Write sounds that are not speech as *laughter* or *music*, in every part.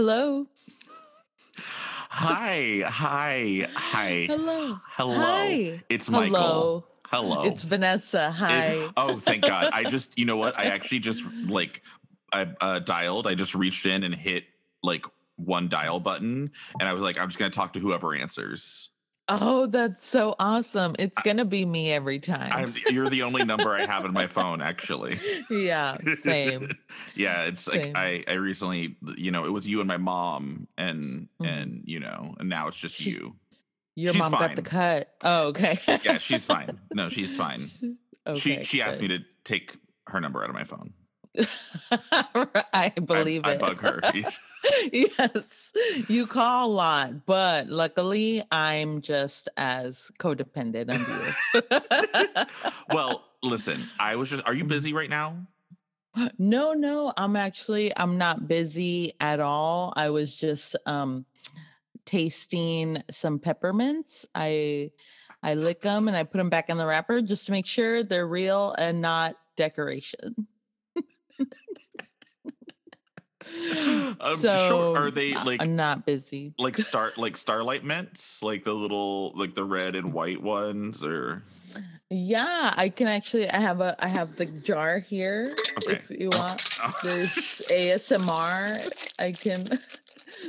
Hello. Hi, hi, hi. Hello. Hello. Hi. It's Michael. Hello. Hello. It's Vanessa. It- Hi. *laughs* oh, thank God. I just, you know what? I actually just like, I uh, dialed. I just reached in and hit like one dial button, and I was like, I'm just gonna talk to whoever answers. Oh, that's so awesome. It's gonna be me every time. I'm, you're the only number I have in my phone, actually. *laughs* yeah, same. *laughs* yeah, it's Same. like I, I recently, you know, it was you and my mom, and Mhm. and you know, and now it's just She- you. Your She's mom got the cut. Oh, okay. Yeah, she's fine. No, *laughs* she's fine. she Okay, she asked me to take her number out of my phone. *laughs* I believe I, it. I bug her. *laughs* yes, you call a lot, but luckily I'm just as codependent on you. *laughs* well, listen, I was just. Are you Mhm. busy right now? no, no, I'm actually I'm not busy at all. I was just um tasting some peppermints. I I lick them and I put them back in the wrapper just to make sure they're real and not decoration. *laughs* Um, so sure. Are they like I'm not busy. like star like *laughs* starlight mints, like the little like the red and white ones, or Yeah, I can actually I have a I have the jar here Okay. if you want. *laughs* There's ASMR. I can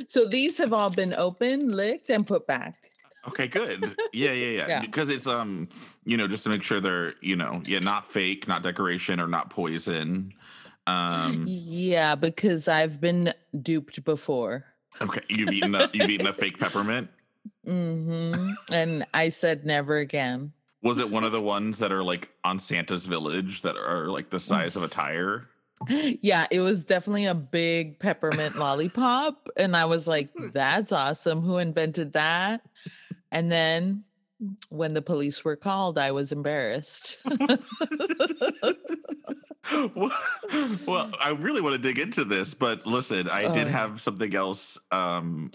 so these have all been opened, licked, and put back. okay, good. Yeah, yeah, yeah. Yeah. Because it's um, you know, just to make sure they're you know, yeah, not fake, not decoration, or not poison. *laughs* Um, yeah, because I've been duped before. okay, you've eaten a you've eaten a fake peppermint. *laughs* Mm-hmm. And I said never again. Was it one of the ones that are like on Santa's village that are like the size of a *laughs* tire? Yeah, it was definitely a big peppermint lollipop. And I was like, that's awesome. Who invented that? And then when the police were called, I was embarrassed. *laughs* well, I really want to dig into this, but listen, I did Oh. have something else. Um,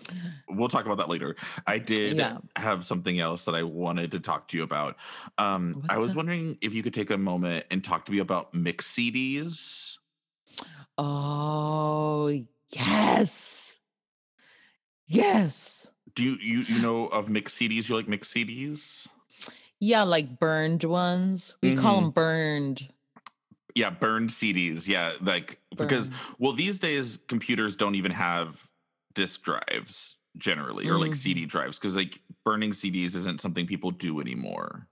we'll talk about that later. I did Yeah. have something else that I wanted to talk to you about. Um, I was wondering if you could take a moment and talk to me about mix CDs. oh, yes. Yes. Do you you, you know of mix CDs? You like mix CDs? Yeah, like burned ones. We call them burned. Yeah, burned CDs. Yeah, like because well, these days computers don't even have disk drives generally or like. CD drives because like burning CDs isn't something people do anymore.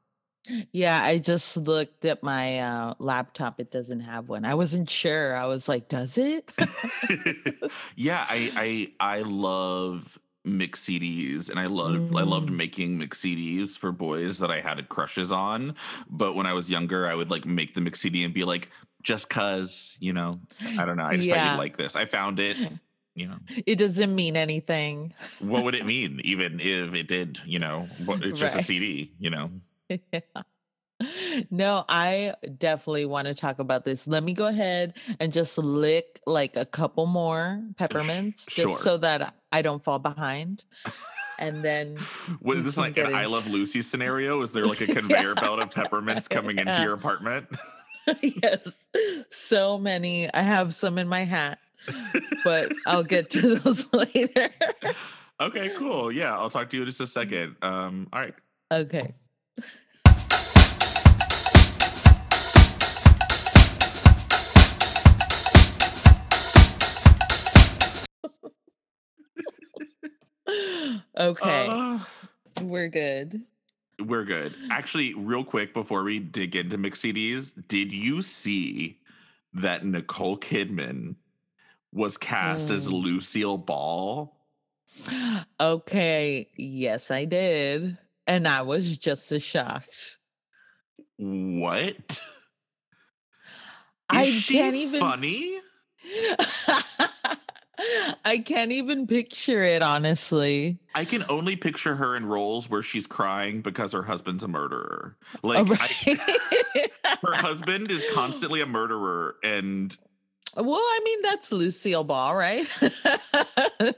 Yeah, I just looked at my uh, laptop. It doesn't have one. I wasn't sure. I was like, does it? *laughs* yeah, I I I love mix CDs and I loved I loved Mm. making mix CDs for boys that I had crushes on. But when I was younger, I would like make the mix CD and be like, just cause, you know, I don't know. I just thought Yeah. like this. I found it, *laughs* you know. It doesn't mean anything. What would it *laughs* mean, even if it did, you know, it's just a CD, you know? *laughs* no, I definitely want to talk about this. Let me go ahead and just lick like a couple more peppermints just sure. so that I don't fall behind. And then *laughs* Was this like an I Love Lucy scenario? Is there like a *laughs* conveyor belt of peppermints coming into your *laughs* apartment? yes, so many. I have some in my hat, but I'll get to those later. okay, cool. Yeah, I'll talk to you in just a second. Um, all right. okay. *laughs* okay, Uh, we're good. we're good. Actually, real quick before we dig into mix CDs, did you see that Nicole Kidman was cast as Mm. Lucille Ball? *gasps* Okay, yes, I did. And I was just as shocked. What? Is I she can't even funny? *laughs* *laughs* *laughs* I can't even picture it, honestly. I can only picture her in roles where she's crying because her husband's a murderer. Oh, like Oh, I, *laughs* her *laughs* husband is constantly a murderer, and well, I mean, that's Lucille Ball, right?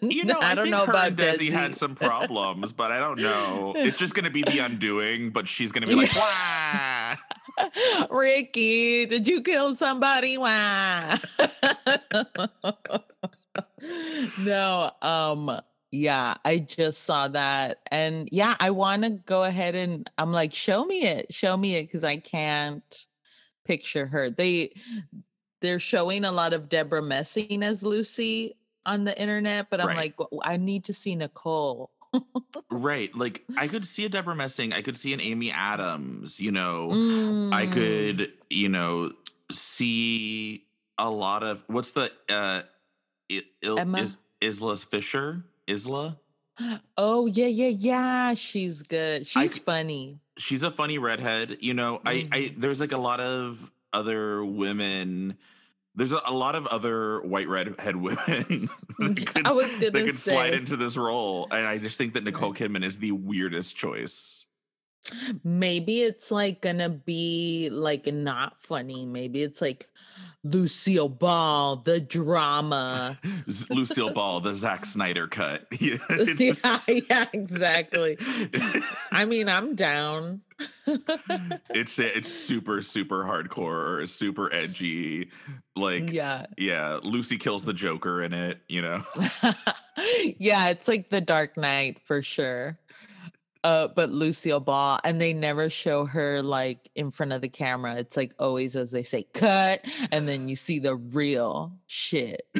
you know I, I don't know about Desi Desi. had some problems, but I don't know. It's just gonna be the undoing, but she's gonna be like, wah. Ricky, did you kill somebody? Why? *laughs* no, um, yeah, I just saw that. And yeah, I want to go ahead and I'm like, show me it, show me it, because I can't picture her. They they're showing a lot of Debra Messing as Lucy on the internet, but I'm Right. like, I need to see Nicole. Right. Like I could see a Deborah Messing, I could see an Amy Adams, you know. I Mm. could, you know, see a lot of what's the uh I- Il, Emma? is Isla Fisher? Isla? Oh yeah, yeah, yeah. She's good. She's c- funny. She's a funny redhead. You know, I I Mhm. there's like a lot of other women. There's a, a lot of other white redhead *laughs* women that *laughs* could, I was gonna could slide into this role. And I just think that Nicole Kidman is the weirdest choice. Maybe it's like gonna be like not funny. Maybe it's like Lucille Ball, the drama. *laughs* Lucille Ball, the Zack Snyder cut. *laughs* Yeah, *laughs* yeah, exactly. I mean, I'm down. it's it's super super hardcore, super edgy. Like yeah. yeah. Lucy kills the Joker in it. You know, yeah, it's like the Dark Knight for sure. Uh, but Lucille Ball, and they never show her like in front of the camera. It's like always as they say, cut, and then you see the real shit. *laughs*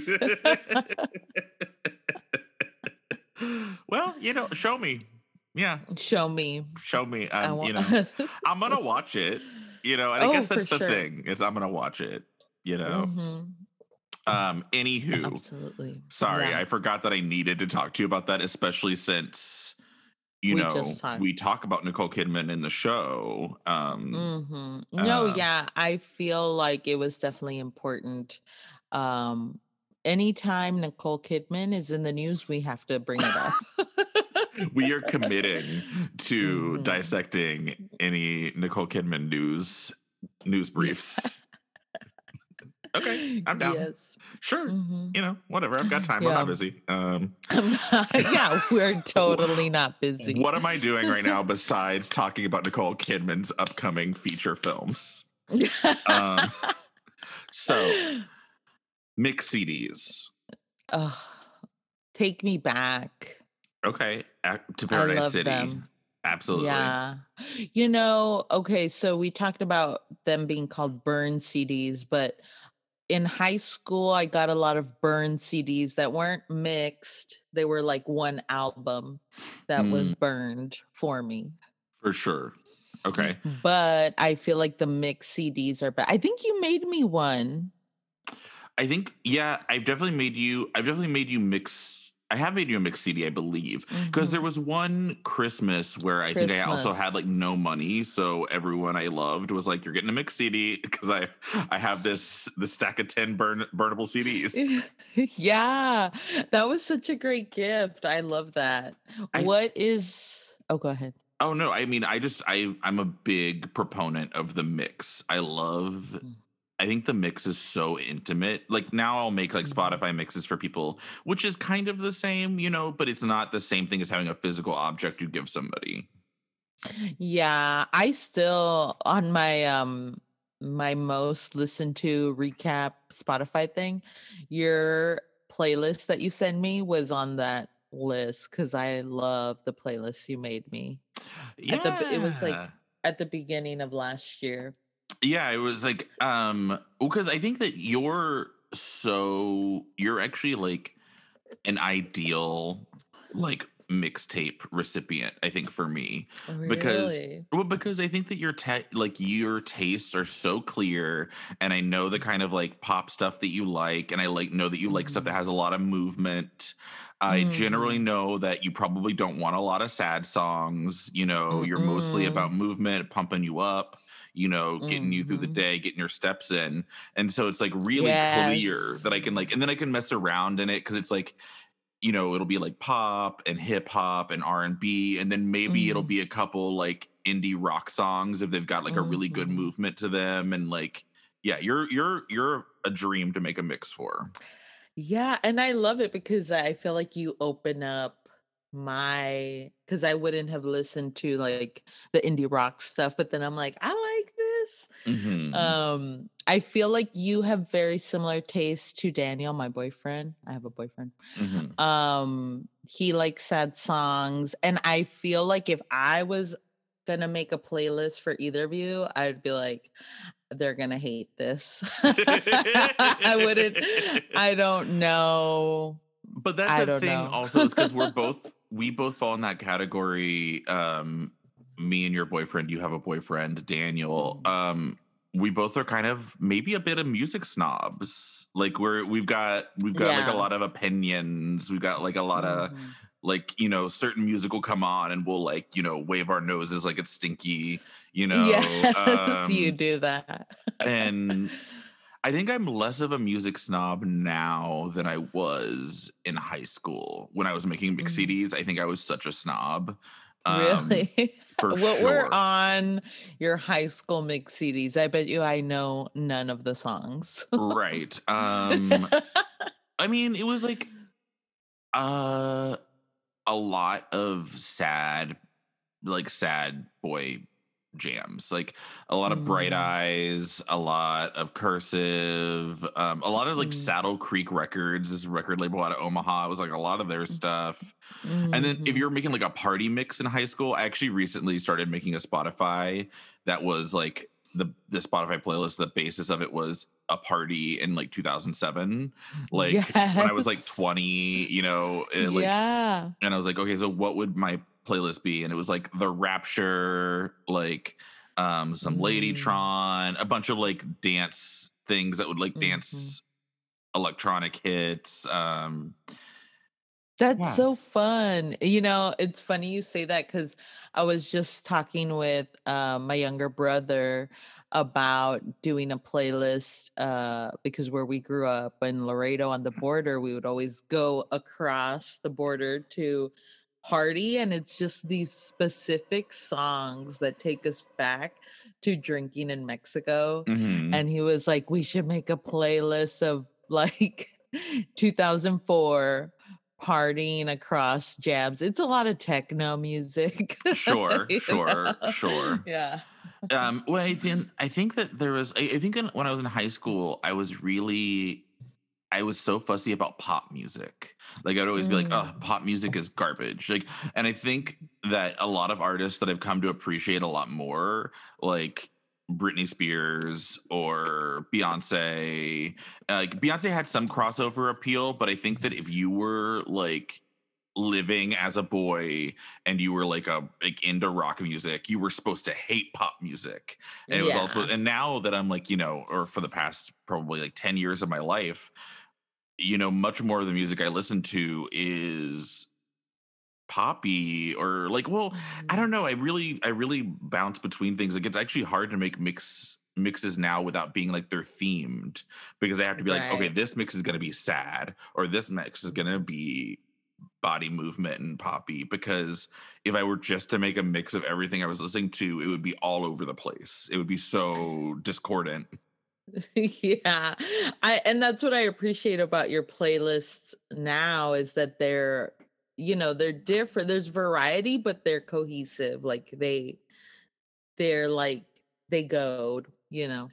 well, you know, show me. Yeah, Show me. show me. I Um, want- you know, *laughs* I'm gonna watch it. You know, and I Oh, guess that's the sure. thing is I'm gonna watch it. You know. Mhm, Um. Anywho, Absolutely. sorry, Yeah. I forgot that I needed to talk to you about that, especially since you We know we talk about Nicole Kidman in the show. Um. hmm No, Uh, yeah, I feel like it was definitely important. Um, anytime Nicole Kidman is in the news, we have to bring it up. *laughs* we are committing *laughs* to Mhm. dissecting any Nicole Kidman news news briefs. Okay, I'm down. Yes. Sure. mhm. You know, whatever. I've got *laughs* time. I'm not busy. Um, *laughs* I'm not- *laughs* yeah, we're totally not busy. what am I doing right now besides talking about Nicole Kidman's upcoming feature films? Um, so, mix CDs. Ugh, take me back. Okay, to Paradise City. them. Absolutely. Yeah. You know, okay, so we talked about them being called burn CDs, but in high school, I got a lot of burn CDs that weren't mixed. They were like one album that was Mm. burned for me. For sure. Okay. But I feel like the mixed CDs are better. I think you made me one. I think, yeah, I've definitely made you, I've definitely made you mix. I have made you a mix CD, I believe. Because Mhm. there was one Christmas where I think I also had like no money, so everyone I loved was like, "You're getting a mix CD," because *laughs* I I have this this stack of ten burn burnable CDs. *laughs* yeah, that was such a great gift. I love that. I- what is Oh, go ahead. Oh no, I mean, I just I I'm a big proponent of the mix. I love. I think the mix is so intimate. Like now, I'll make like Mhm. Spotify mixes for people, which is kind of the same, you know, but it's not the same thing as having a physical object you give somebody. Yeah, I still on my um my most listened to recap Spotify thing, your playlist that you send me was on that list because I love the playlist you made me At the it was, like, at the beginning of last year. Yeah, it was like um because I think that you're so you're actually like an ideal like mixtape recipient, I think for me. Because- Well, because I think that your ta- like your tastes are so clear, and I know the kind of like pop stuff that you like, and I like know that you like stuff that Mhm. has a lot of movement. I generally Mhm. know that you probably don't want a lot of sad songs. You know, you're mostly Mm-mm. about movement, pumping you up. You know, getting you through the Mhm. day, getting your steps in, and so it's like really clear that I can like, and then I can mess around in it because it's like you know it'll be like pop and hip hop and r&b and then maybe it'll Mhm. be a couple like indie rock songs if they've got like a really good Mhm. movement to them and like yeah you're you're you're a dream to make a mix for Yeah, and I love it because I feel like you open up my because I wouldn't have listened to like the indie rock stuff, but then I'm like, I like this. Mhm. Um, I feel like you have very similar tastes to Daniel, my boyfriend. I have a boyfriend. Mhm. Um, he likes sad songs, and I feel like if I was gonna make a playlist for either of you, I'd be like, they're gonna hate this. *laughs* I wouldn't. *laughs* I don't know. But that's I the thing know. also is because we're *laughs* both we both fall in that category. Um, me and your boyfriend, you have a boyfriend, Daniel. Mhm. Um, we both are kind of maybe a bit of music snobs. Like we're we've got we've got like a lot of opinions. We've got like a lot of Mhm. like you know certain music will come on and we'll like you know wave our noses like it's stinky. You *laughs* know. yes, *laughs* you um, do that. and *laughs* I think I'm less of a music snob now than I was in high school when I was making mix Mm. CDs. I think I was such a snob. Um, really? *laughs* for what were on your high school mix CDs? I bet you I know none of the songs. right. *laughs* Um, I mean, it was like uh, a lot of sad, like sad boy jams like a lot of bright Mm. eyes a lot of cursive um a lot of like Mm. saddle creek records this record label out of omaha it was like a lot of their stuff And then if Mhm. you're making like a party mix in high school, I actually recently started making a Spotify that was like the the Spotify playlist. The basis of it was a party in like 2007, *gasps* like when I was like 20, you know, like, yeah. and I was like, okay, so what would my playlist be? And it was like the Rapture, like um some Mm. Ladytron, a bunch of like dance things that would like Mhm. dance electronic hits. Um, That's Yeah. so fun. You know, it's funny you say that because I was just talking with uh, my younger brother about doing a playlist uh, because where we grew up in Laredo on the border, we would always go across the border to party, and it's just these specific songs that take us back to drinking in Mexico mhm. and he was like we should make a playlist of *laughs* like 2004 partying across jabs it's a lot of techno music Sure, *laughs* sure, know? sure. yeah um well I think I think that there was I, I think in, when I was in high school I was really I was so fussy about pop music. Like I'd always be like, "Oh, pop music is garbage." Like and I think that a lot of artists that I've come to appreciate a lot more like Britney Spears or Beyonce. Like Beyonce had some crossover appeal, but I think that if you were like living as a boy and you were like a like into rock music, you were supposed to hate pop music. And it was also Yeah. and now that I'm like, you know, or for the past probably like 10 years of my life, you know, much more of the music I listen to is poppy or like, well, I mm-hmm. don't know. I really, I really bounce between things. Like it's actually hard to make mix mixes now without being like they're themed because I have to be like, okay, this mix is gonna be sad or this mix is gonna be body movement and poppy because if I were just to make a mix of everything I was listening to, it would be all over the place. It would be so discordant. *laughs* yeah i and that's what i appreciate about your playlists now is that they're you know they're different there's variety but they're cohesive like they they're like they go you know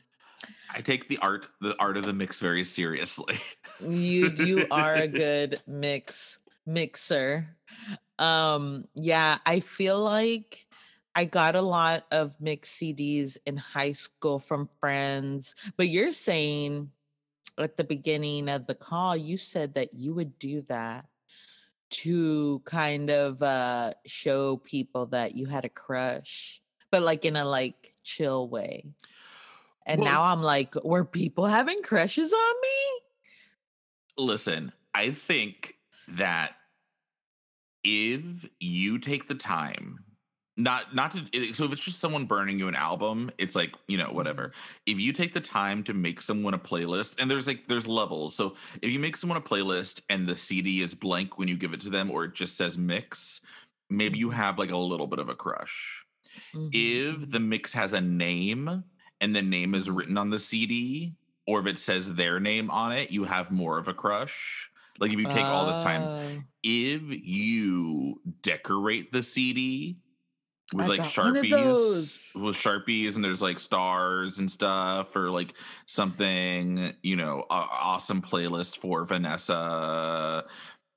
I take the art, the art of the mix very seriously. you you are a *laughs* good mix mixer. Um yeah i feel like i got a lot of mix cds in high school from friends but you're saying at the beginning of the call you said that you would do that to kind of uh show people that you had a crush but like in a like chill way. And Well- now i'm like were people having crushes on me? Listen, I think that if you take the time, not not to so if it's just someone burning you an album, it's like, you know, whatever. If you take the time to make someone a playlist, and there's like there's levels. So if you make someone a playlist and the CD is blank when you give it to them, or it just says mix, maybe you Mhm. have like a little bit of a crush. Mhm, if the mix has a name and the name is written on the CD, or if it says their name on it, you have more of a crush. Like if you take all this time, Oh. if you decorate the CD with I like got one of sharpies with sharpies and there's like stars and stuff or like something you know awesome playlist for vanessa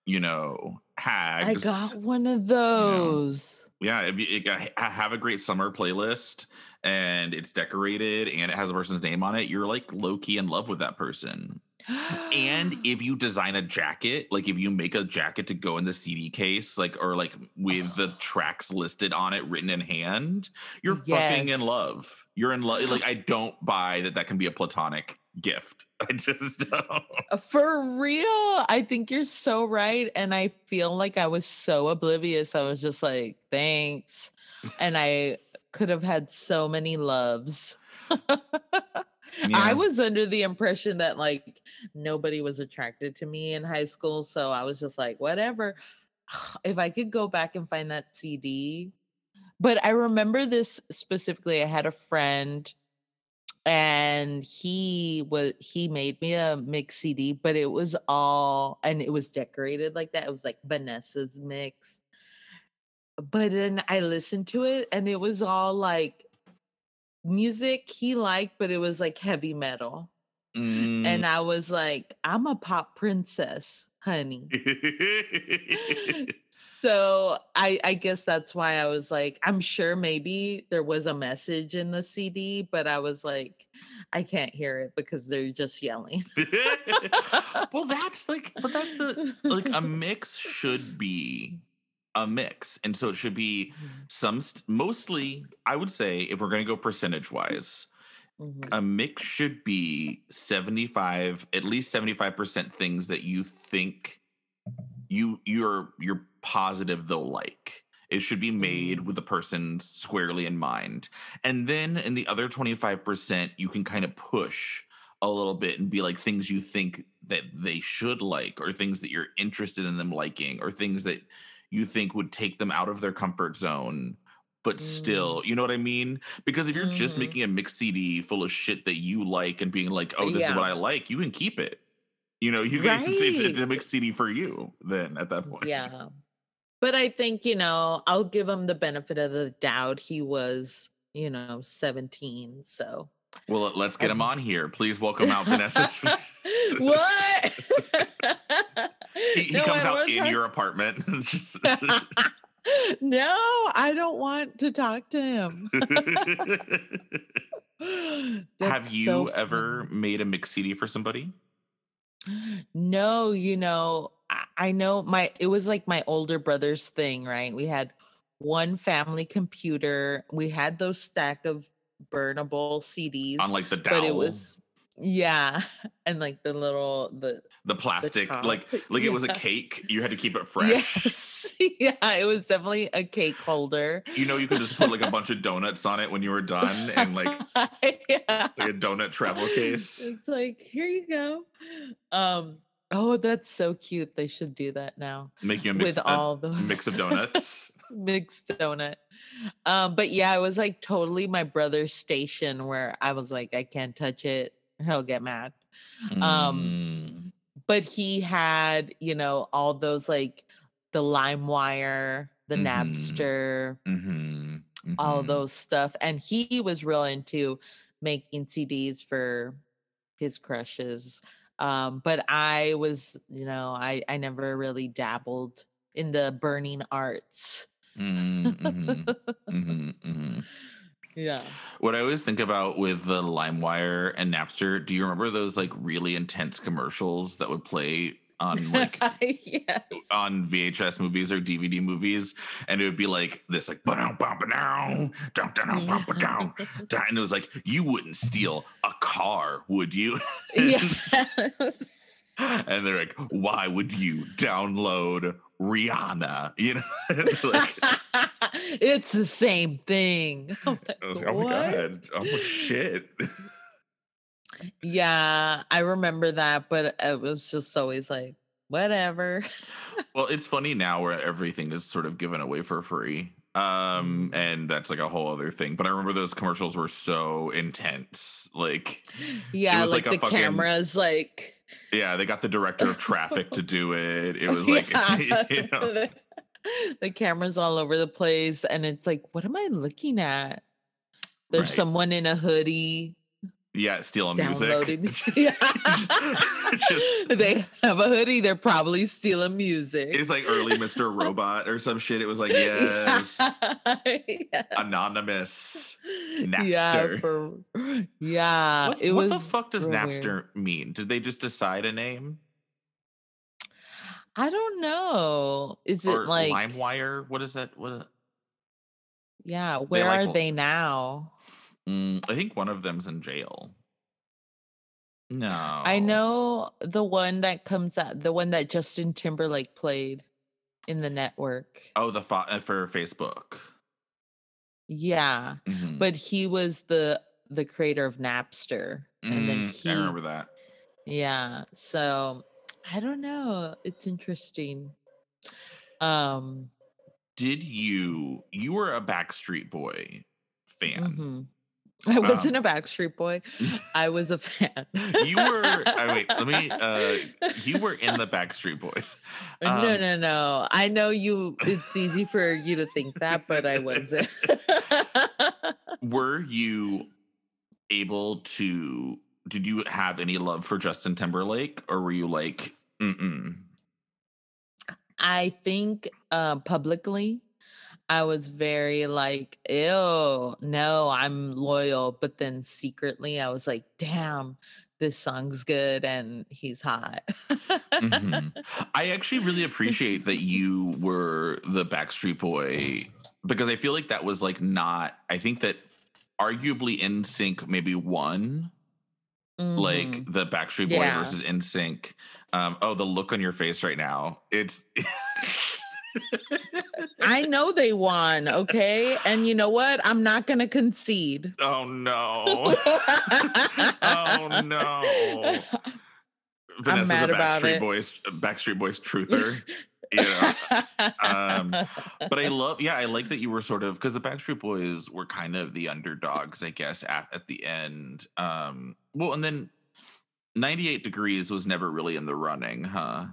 you know I got one of those. yeah if you it have a great summer playlist and it's decorated and it has a person's name on it you're like low-key in love with that person and *gasps* if you design a jacket like if you make a jacket to go in the cd case like or like with the *sighs* tracks listed on it written in hand you're fucking in love you're in love like i *gasps* don't buy that that can be a platonic gift *laughs* i just don't Uh, For real, I think you're so right. And I feel like I was so oblivious. I was just like, thanks. And I could have had so many loves. *laughs* Yeah. I was under the impression that like nobody was attracted to me in high school. So I was just like, whatever. *sighs* If I could go back and find that CD. But I remember this specifically. I had a friend and he was he made me a mix CD, but it was all and it was decorated like that. It was like Vanessa's mix. But then I listened to it and it was all like music he liked, but it was like heavy metal. Mm. And I was like, I'm a pop princess, honey. *laughs* *laughs* so I I guess that's why I was like, I'm sure maybe there was a message in the CD, but I was like, I can't hear it because they're just yelling. *laughs* well that's like but that's the like a mix should be a mix and so it should be some st- mostly i would say if we're going to go percentage wise Mhm. a mix should be 75 at least 75% things that you think you you're you're positive they'll like it should be made Mm. with the person squarely in mind and then in the other 25% you can kind of push a little bit and be like things you think that they should like or things that you're interested in them liking or things that you think would take them out of their comfort zone but still you know what i mean because if you're just Mhm. making a mixed cd full of shit that you like and being like oh this is what i like you can keep it you know you can *laughs* it's, it's, it's a Right. mixed cd for you then at that point Yeah. But I think, you know, I'll give him the benefit of the doubt. He was, you know, 17. So well let's get him Um, on here please welcome out *laughs* vanessa *laughs* what? He, he No, comes out in talk- your apartment *laughs* just- *laughs* no, I don't want to talk to him. *laughs* have you so ever funny. made a mix cd for somebody No, you know, I, I know my it was like my older brother's thing, right? We had one family computer. We had those stack of burnable CDs, on like the dowel but it was yeah, *laughs* and like the little the the plastic top. like *laughs* like it was a cake you had to keep it fresh yes, *laughs* yeah, it was definitely a cake holder. you know you could just put like a bunch of donuts on it when you were done and like yeah. like a donut travel case It's like, here you go. Um, oh, that's so cute. They should do that now make you a mix, with a all the mix of donuts mixed donut. Um, but yeah, it was like totally my brother's station where I was like, I can't touch it. *laughs* He'll get mad. Um, but he had, you know, all those like the LimeWire, the Mhm. Napster, mm-hmm, all those stuff. And he was real into making CDs for his crushes. Um, but I was, you know, I I never really dabbled in the burning arts. Yeah. what i always think about with the limewire and napster do you remember those like really intense commercials that would play on like *laughs* yes. on VHS movies or DVD movies, and it would be like this, like ba-dow, ba-ba-dow, dow, dow, dow, ba-ba-dow, dow, *laughs* and it was like you wouldn't steal a car, would you? *laughs* yes. and they're like, why would you download Rihanna? You know, like, it's the same thing. *laughs* Like, I was like, oh "What?" my god, oh shit. *laughs* Yeah, I remember that, but it was just always like, whatever. *laughs* well, it's funny now where everything is sort of given away for free. Um, Mhm. and that's like a whole other thing. But I remember those commercials were so intense. Like, Yeah, like, like the fucking- cameras, like yeah, they got the director of traffic to do it. It was like, Yeah. you know, *laughs* the camera's all over the place and it's like what am i looking at there's Right. someone in a hoodie Yeah, stealing downloading music. *laughs* *laughs* yeah. Just- they have a hoodie they're probably stealing music it's like early Mr. Robot or some shit. It was like, yes, yeah. anonymous. yeah Napster. for yeah What, it what was the fuck does real weird. Napster mean? Did they just decide a name? I don't know is it or like LimeWire? What is that? What? is- yeah where like are they now Mm, I think one of them's in jail. No, I know the one that comes out, the one that Justin Timberlake played in the network. Oh, the fo- uh, for Facebook. Yeah, Mhm. but he was the the creator of Napster, and then Mm, he, I remember that. yeah. So I don't know. It's interesting. Um, Did you? You were a Backstreet Boy fan. mhm. *laughs* I wasn't a Backstreet Boy. *laughs* I was a fan. You were. Uh, wait, let me. Uh, *laughs* you were in the Backstreet Boys. no, um, no, no. I know you. It's easy for you to think that, but I wasn't. Were you able to? Did you have any love for Justin Timberlake, or were you like, mm I think uh, publicly, I was very like, ew, no, I'm loyal. But then secretly, I was like, damn, this song's good and he's hot. Mhm. I actually really appreciate that *laughs* you were the Backstreet Boy because I feel like that was like not. I think that arguably NSYNC maybe won Mhm. like the Backstreet Boy Yeah. versus NSYNC. Um, oh, the look on your face right now. It's I *laughs* know they won, okay? And you know what? I'm not going to concede. oh no. *laughs* oh no. *laughs* Vanessa's mad a Backstreet. Boys Backstreet Boys truther. you know. um, but I love, yeah, I like that you were sort of because the Backstreet Boys were kind of the underdogs, I guess, at, at the end. Um, well, and then 98 Degrees was never really in the running, huh?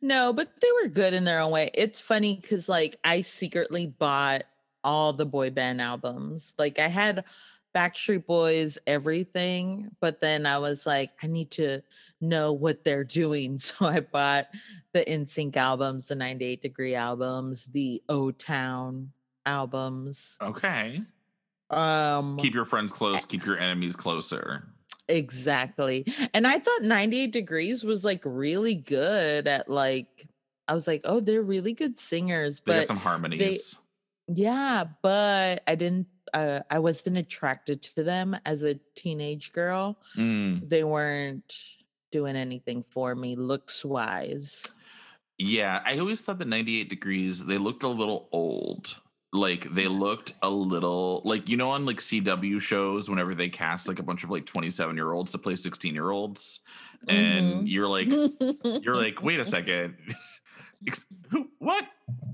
No, but they were good in their own way. It's funny because like I secretly bought all the boy band albums. Like I had Backstreet Boys, everything, but then I was like, I need to know what they're doing. *laughs* So I bought the NSYNC albums, the 98 Degree albums, the O Town albums. Okay. Um Keep your friends close, keep your enemies closer. Exactly. And I thought 98 Degrees was like really good at like, I was like, oh, they're really good singers. They got But some harmonies. yeah, but I didn't, uh, I wasn't attracted to them as a teenage girl. Mm, They weren't doing anything for me looks wise. yeah, I always thought that 98 Degrees, they looked a little old. Like they looked a little like you know on like CW shows whenever they cast like a bunch of like 27 year olds to play 16 year olds and Mhm. you're like you're like wait a second *laughs* who what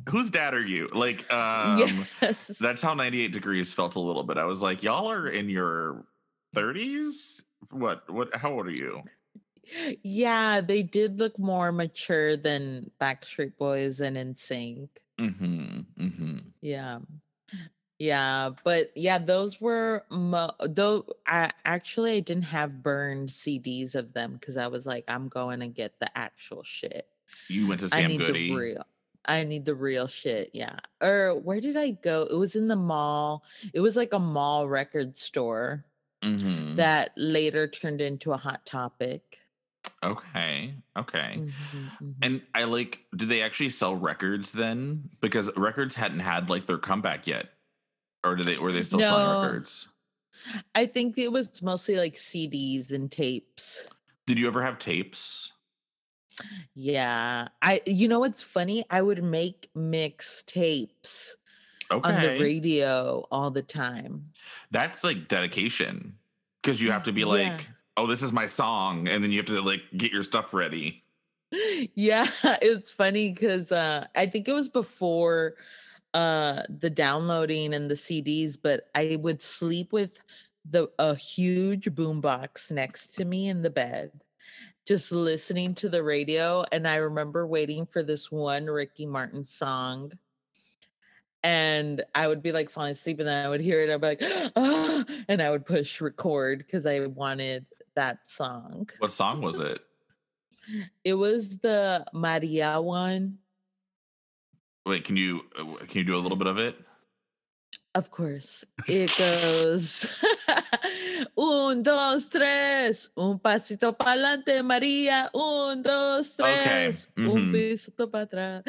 whose dad are you like um yes. that's how 98 degrees felt a little bit i was like y'all are in your 30s what what how old are you Yeah, they did look more mature than Backstreet Boys and NSYNC. Mm-hmm mm-hmm Yeah. Yeah, but yeah, those were mo- though I actually I didn't have burned CDs of them because I was like, I'm going to get the actual shit. you went to Sam I need goody the real. I need the real shit. Yeah. Or where did I go? It was in the mall. It was like a mall record store mm-hmm. that later turned into a hot topic. Okay okay Mhm, mhm. and i like did they actually sell records then because records hadn't had like their comeback yet or did they were they still selling records I think it was mostly like CDs and tapes. did you ever have tapes Yeah. I you know what's funny? I would make mix tapes okay on the radio all the time. That's like dedication because you have to be Yeah. Oh, this is my song, and then you have to like get your stuff ready. yeah, *laughs* it's funny because uh I think it was before uh the downloading and the CDs, but I would sleep with the a huge boombox next to me in the bed. just listening to the radio. And I remember waiting for this one Ricky Martin song. And I would be like falling asleep, and then I would hear it. I'd be like, *gasps* and I would push record because I wanted that song. What song was it? It was the Maria one. Wait, can you uh, can you do a little bit of it? Of course. *laughs* It goes *laughs* un, dos, tres, un pasito para adelante, María, un, dos, tres, Okay, un mhm. pisito para atrás.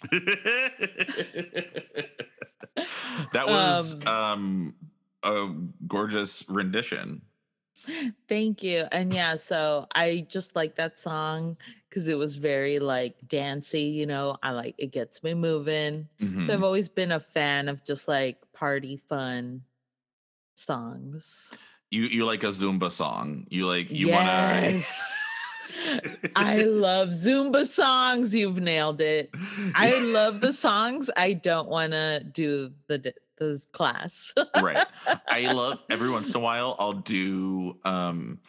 *gasps* that was Um, um a gorgeous rendition. Thank you. And yeah, so I just like that song because it was very like dancey, you know. I like it gets me moving. So Mhm. I've always been a fan of just like party fun songs. You you like a Zumba song. You like you wanna yes. I love Zumba songs. You've nailed it. I love the songs. I don't want to do the the class. right. *laughs* I love every once in a while I'll do um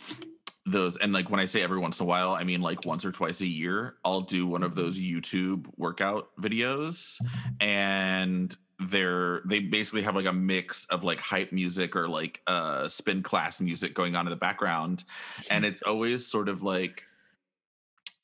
those and like when I say every once in a while, I mean like once or twice a year, I'll do one of those YouTube workout videos and they're they basically have like a mix of like hype music or like uh spin class music going on in the background and it's always sort of like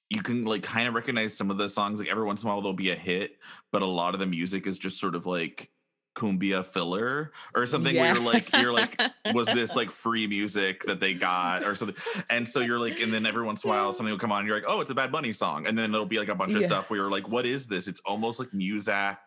you can like kind of recognize some of the songs like every once in a while there'll be a hit but a lot of the music is just sort of like cumbia filler or something where you're like you're like was this *laughs* like free music that they got? or something and so you're like and then every once in a while something will come on and you're like oh it's a bad bunny song and then it'll be like a bunch of stuff where you're like what is this? It's almost like muzak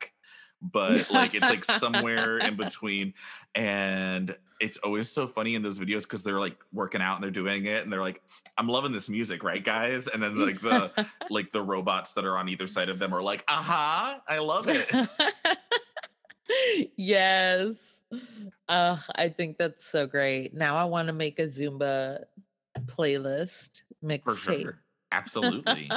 but like it's like somewhere in *laughs* between and it's always so funny in those videos because they're like working out and they're doing it and they're like i'm loving this music right guys and then like the *laughs* like the robots that are on either side of them are like uh-huh i love it *laughs* yes. Uh, I think that's so great. Now I want to make a Zumba playlist for mixtape. sure absolutely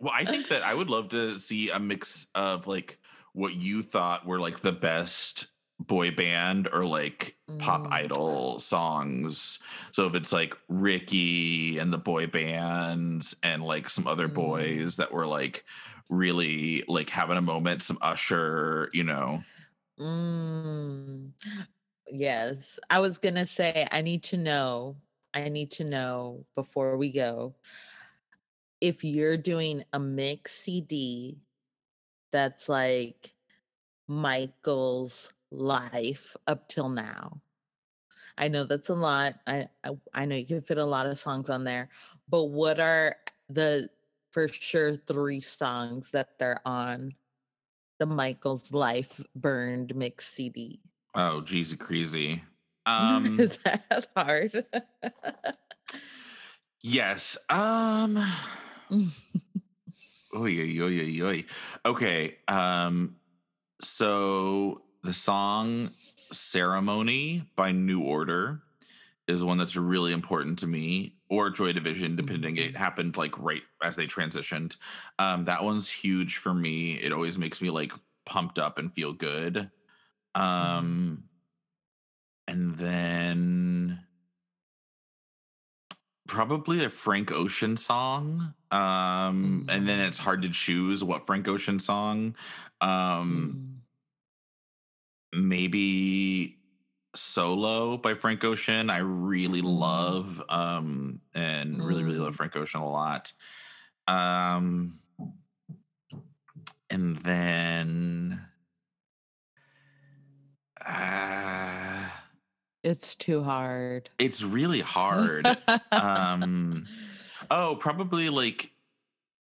well i think that i would love to see a mix of like what you thought were like the best boy band or like pop Mm. idol songs so if it's like ricky and the boy bands and like some other Mm. boys that were like really like having a moment some usher you know Mm. Yes. I was going to say, I need to know, I need to know before we go if you're doing a mix CD that's like Michael's life up till now. I know that's a lot. I, I I know you can fit a lot of songs on there, but what are the for sure three songs that they're on the Michael's Life Burned mix CD? oh jeezy crazy *laughs* um Is that hard? yes um. *laughs* Oy, oy, oy, oy, oy. Okay. Um, so the song Ceremony by New Order is one that's really important to me, or Joy Division, depending. It Mhm. happened like right as they transitioned. Um, that one's huge for me. It always makes me like pumped up and feel good. Um, and then probably a Frank Ocean song. Um, and then Mm. it's hard to choose what Frank Ocean song. Um, Mm. Maybe Solo by Frank Ocean. I really Mm. love um and really, really love Mm. Frank Ocean a lot. Um and then uh, It's too hard. it's really hard. um *laughs* oh, probably like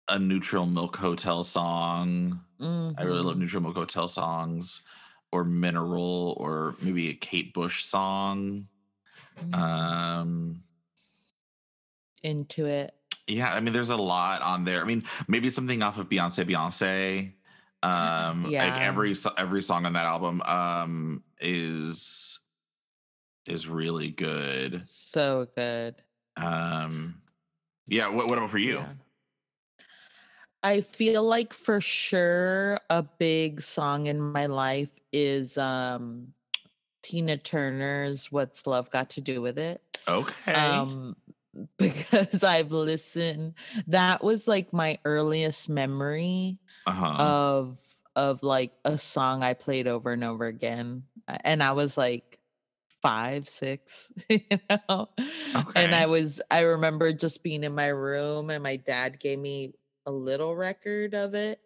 a neutral milk hotel song. I really love Mhm. Neutral Milk Hotel songs, or Mineral, or maybe a Kate Bush song. Mm. Um, into it. yeah, I mean, there's a lot on there. I mean, maybe something off of Beyonce, Beyonce. Um, like every every song on that album um is is really good. So good. Um, yeah. What what about for you? Yeah. I feel like for sure a big song in my life is um Tina Turner's What's Love Got to Do with It. Okay. Um *laughs* because I've listened. That was like my earliest memory Uh-huh. of of like a song I played over and over again, and I was like five, six, *laughs* you know. Okay. And I was I remember just being in my room, and my dad gave me a little record of it,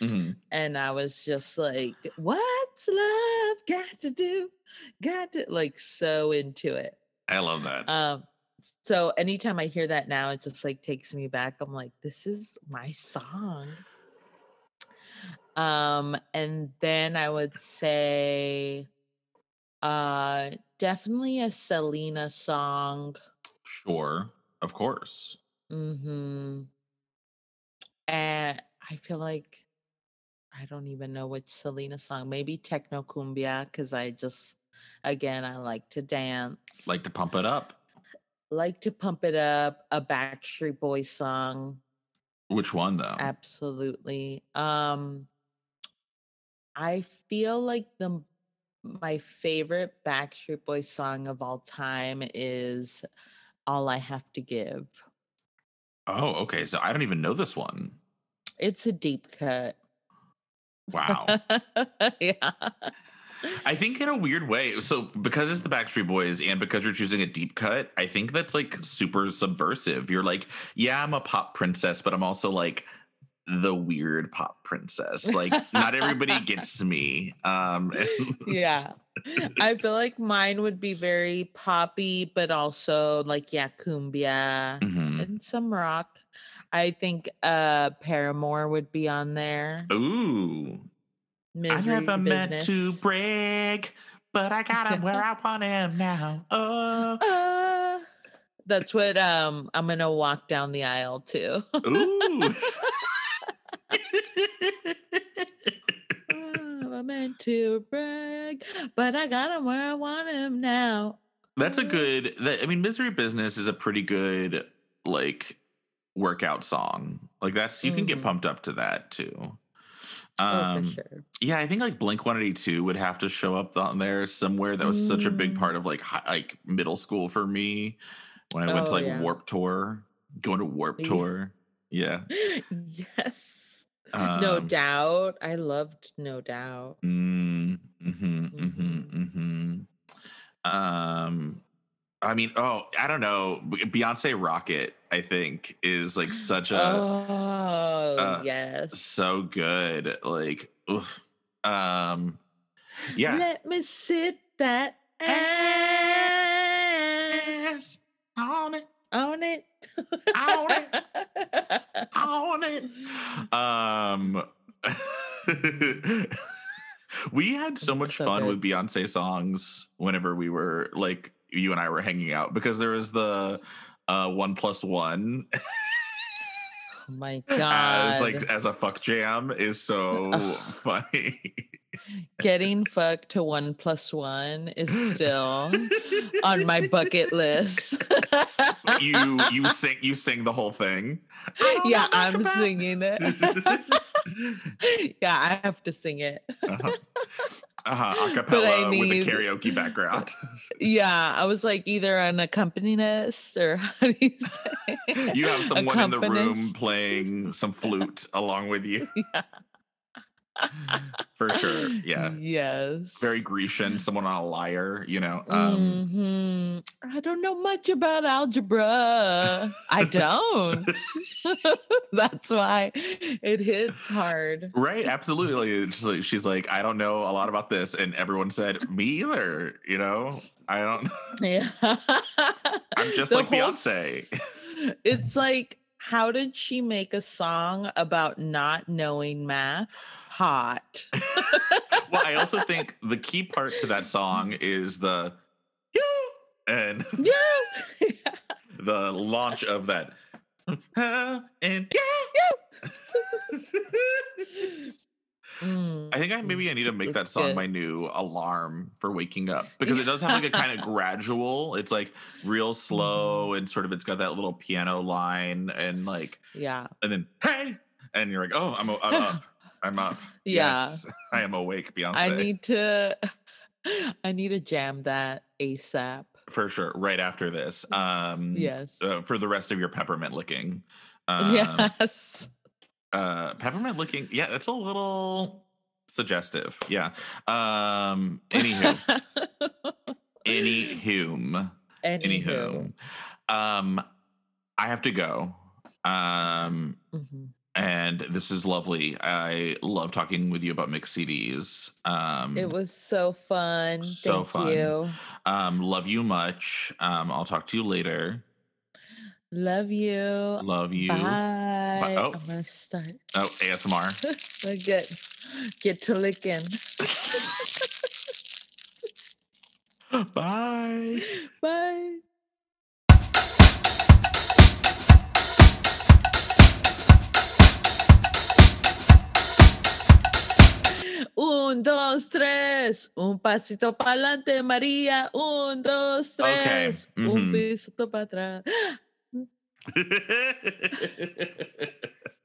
Mhm. and I was just like, "What's love got to do? Got to like so into it." I love that. Um, so anytime I hear that now, it just like takes me back. I'm like, this is my song. Um, and then I would say uh definitely a Selena song. Sure. Of course. Mm-hmm. And I feel like I don't even know which Selena song. Maybe Techno Cumbia, because I just again I like to dance. Like to pump it up. like to pump it up a backstreet boy song Which one though? absolutely um i feel like the my favorite backstreet boy song of all time is all i have to give Oh, okay. So I don't even know this one. it's a deep cut Wow. *laughs* yeah I think in a weird way. So because it's the Backstreet Boys and because you're choosing a deep cut, I think that's like super subversive. You're like, yeah, I'm a pop princess, but I'm also like the weird pop princess. Like not everybody *laughs* gets me. Um *laughs* yeah i feel like mine would be very poppy but also like yeah cumbia mhm. And some rock. I think uh Paramore would be on there. Ooh. Misery I never meant to brag, but I got him where *laughs* I want him now. Oh. Uh, that's what um I'm gonna walk down the aisle to. Ooh. *laughs* I meant to brag, but I got him where I want him now. That's a good. That, I mean, "Misery Business" is a pretty good like workout song. Like that's you can get Mhm. pumped up to that too. oh, Um, for sure. yeah, I think like Blink One Eighty Two would have to show up on there somewhere. That was such a big Mm. part of like hi, like middle school for me when I went to Oh, like yeah. Warped Tour, going to Warped Yeah. Tour. Yeah, *laughs* yes. no Um, doubt. I loved No Doubt. Mm, mhm, mhm, Mhm. mhm. Um, I mean, oh, I don't know. Beyonce Rocket, I think, is like such a oh uh, yes. so good. Like, oof. um, yeah. Let me sit that ass on it, on it. on it, *laughs* on it. Um, *laughs* we had so much so fun good. with Beyonce songs whenever we were like you and I were hanging out because there was the uh one plus one Oh my *laughs* god! as like as a fuck jam is so *laughs* funny. Getting fucked to one plus one is still *laughs* on my bucket list. you you sing you sing the whole thing. Yeah, I'm about- singing it. yeah, I have to sing it. uh-huh. Uh-huh, acapella *laughs* I with a karaoke background. *laughs* Yeah, I was like either an accompanist or *laughs* how do you say? you have someone in the room playing some flute along with you. Yeah. *laughs* For sure. Yeah. Yes. Very Grecian, someone on a lyre, you know. Um Mhm. I don't know much about algebra. I don't. *laughs* *laughs* That's why it hits hard. Right, absolutely. Just like she's like, I don't know a lot about this, and everyone said, Me either. You know, I don't. Yeah. I'm just The like whole Beyonce. It's like, how did she make a song about not knowing math? Hot. *laughs* well, I also think the key part to that song is the you and *laughs* yeah. the launch of that. *laughs* "Uh, and yeah. Mm, I think I maybe I need to make that song my new alarm for waking up because it does have like a kind of gradual. It's like real slow Mm-hmm. and sort of it's got that little piano line and like yeah. and then hey and you're like oh I'm I'm up I'm up Yeah. yes *laughs* I am awake Beyonce I need to *laughs* I need to jam that ASAP. for sure. Right after this. Um Yes. uh, for the rest of your peppermint licking. Um, yes. *laughs* uh peppermint licking. Yeah, that's a little suggestive. Yeah. Um anywho. Anywho. Anywho. Um I have to go. Um Mhm. And this is lovely. I love talking with you about mixed CDs. Um, It was so fun. So Thank fun. you. um, love you much. Um, I'll talk to you later. Love you. Love you. Bye. oh. I'm gonna start. Oh, ASMR. Get *laughs* get to licking. *laughs* Bye. *laughs* Bye. Un, dos, tres. Un pasito para adelante, María. Un, dos, Okay, tres. Un pisito para atrás. *laughs*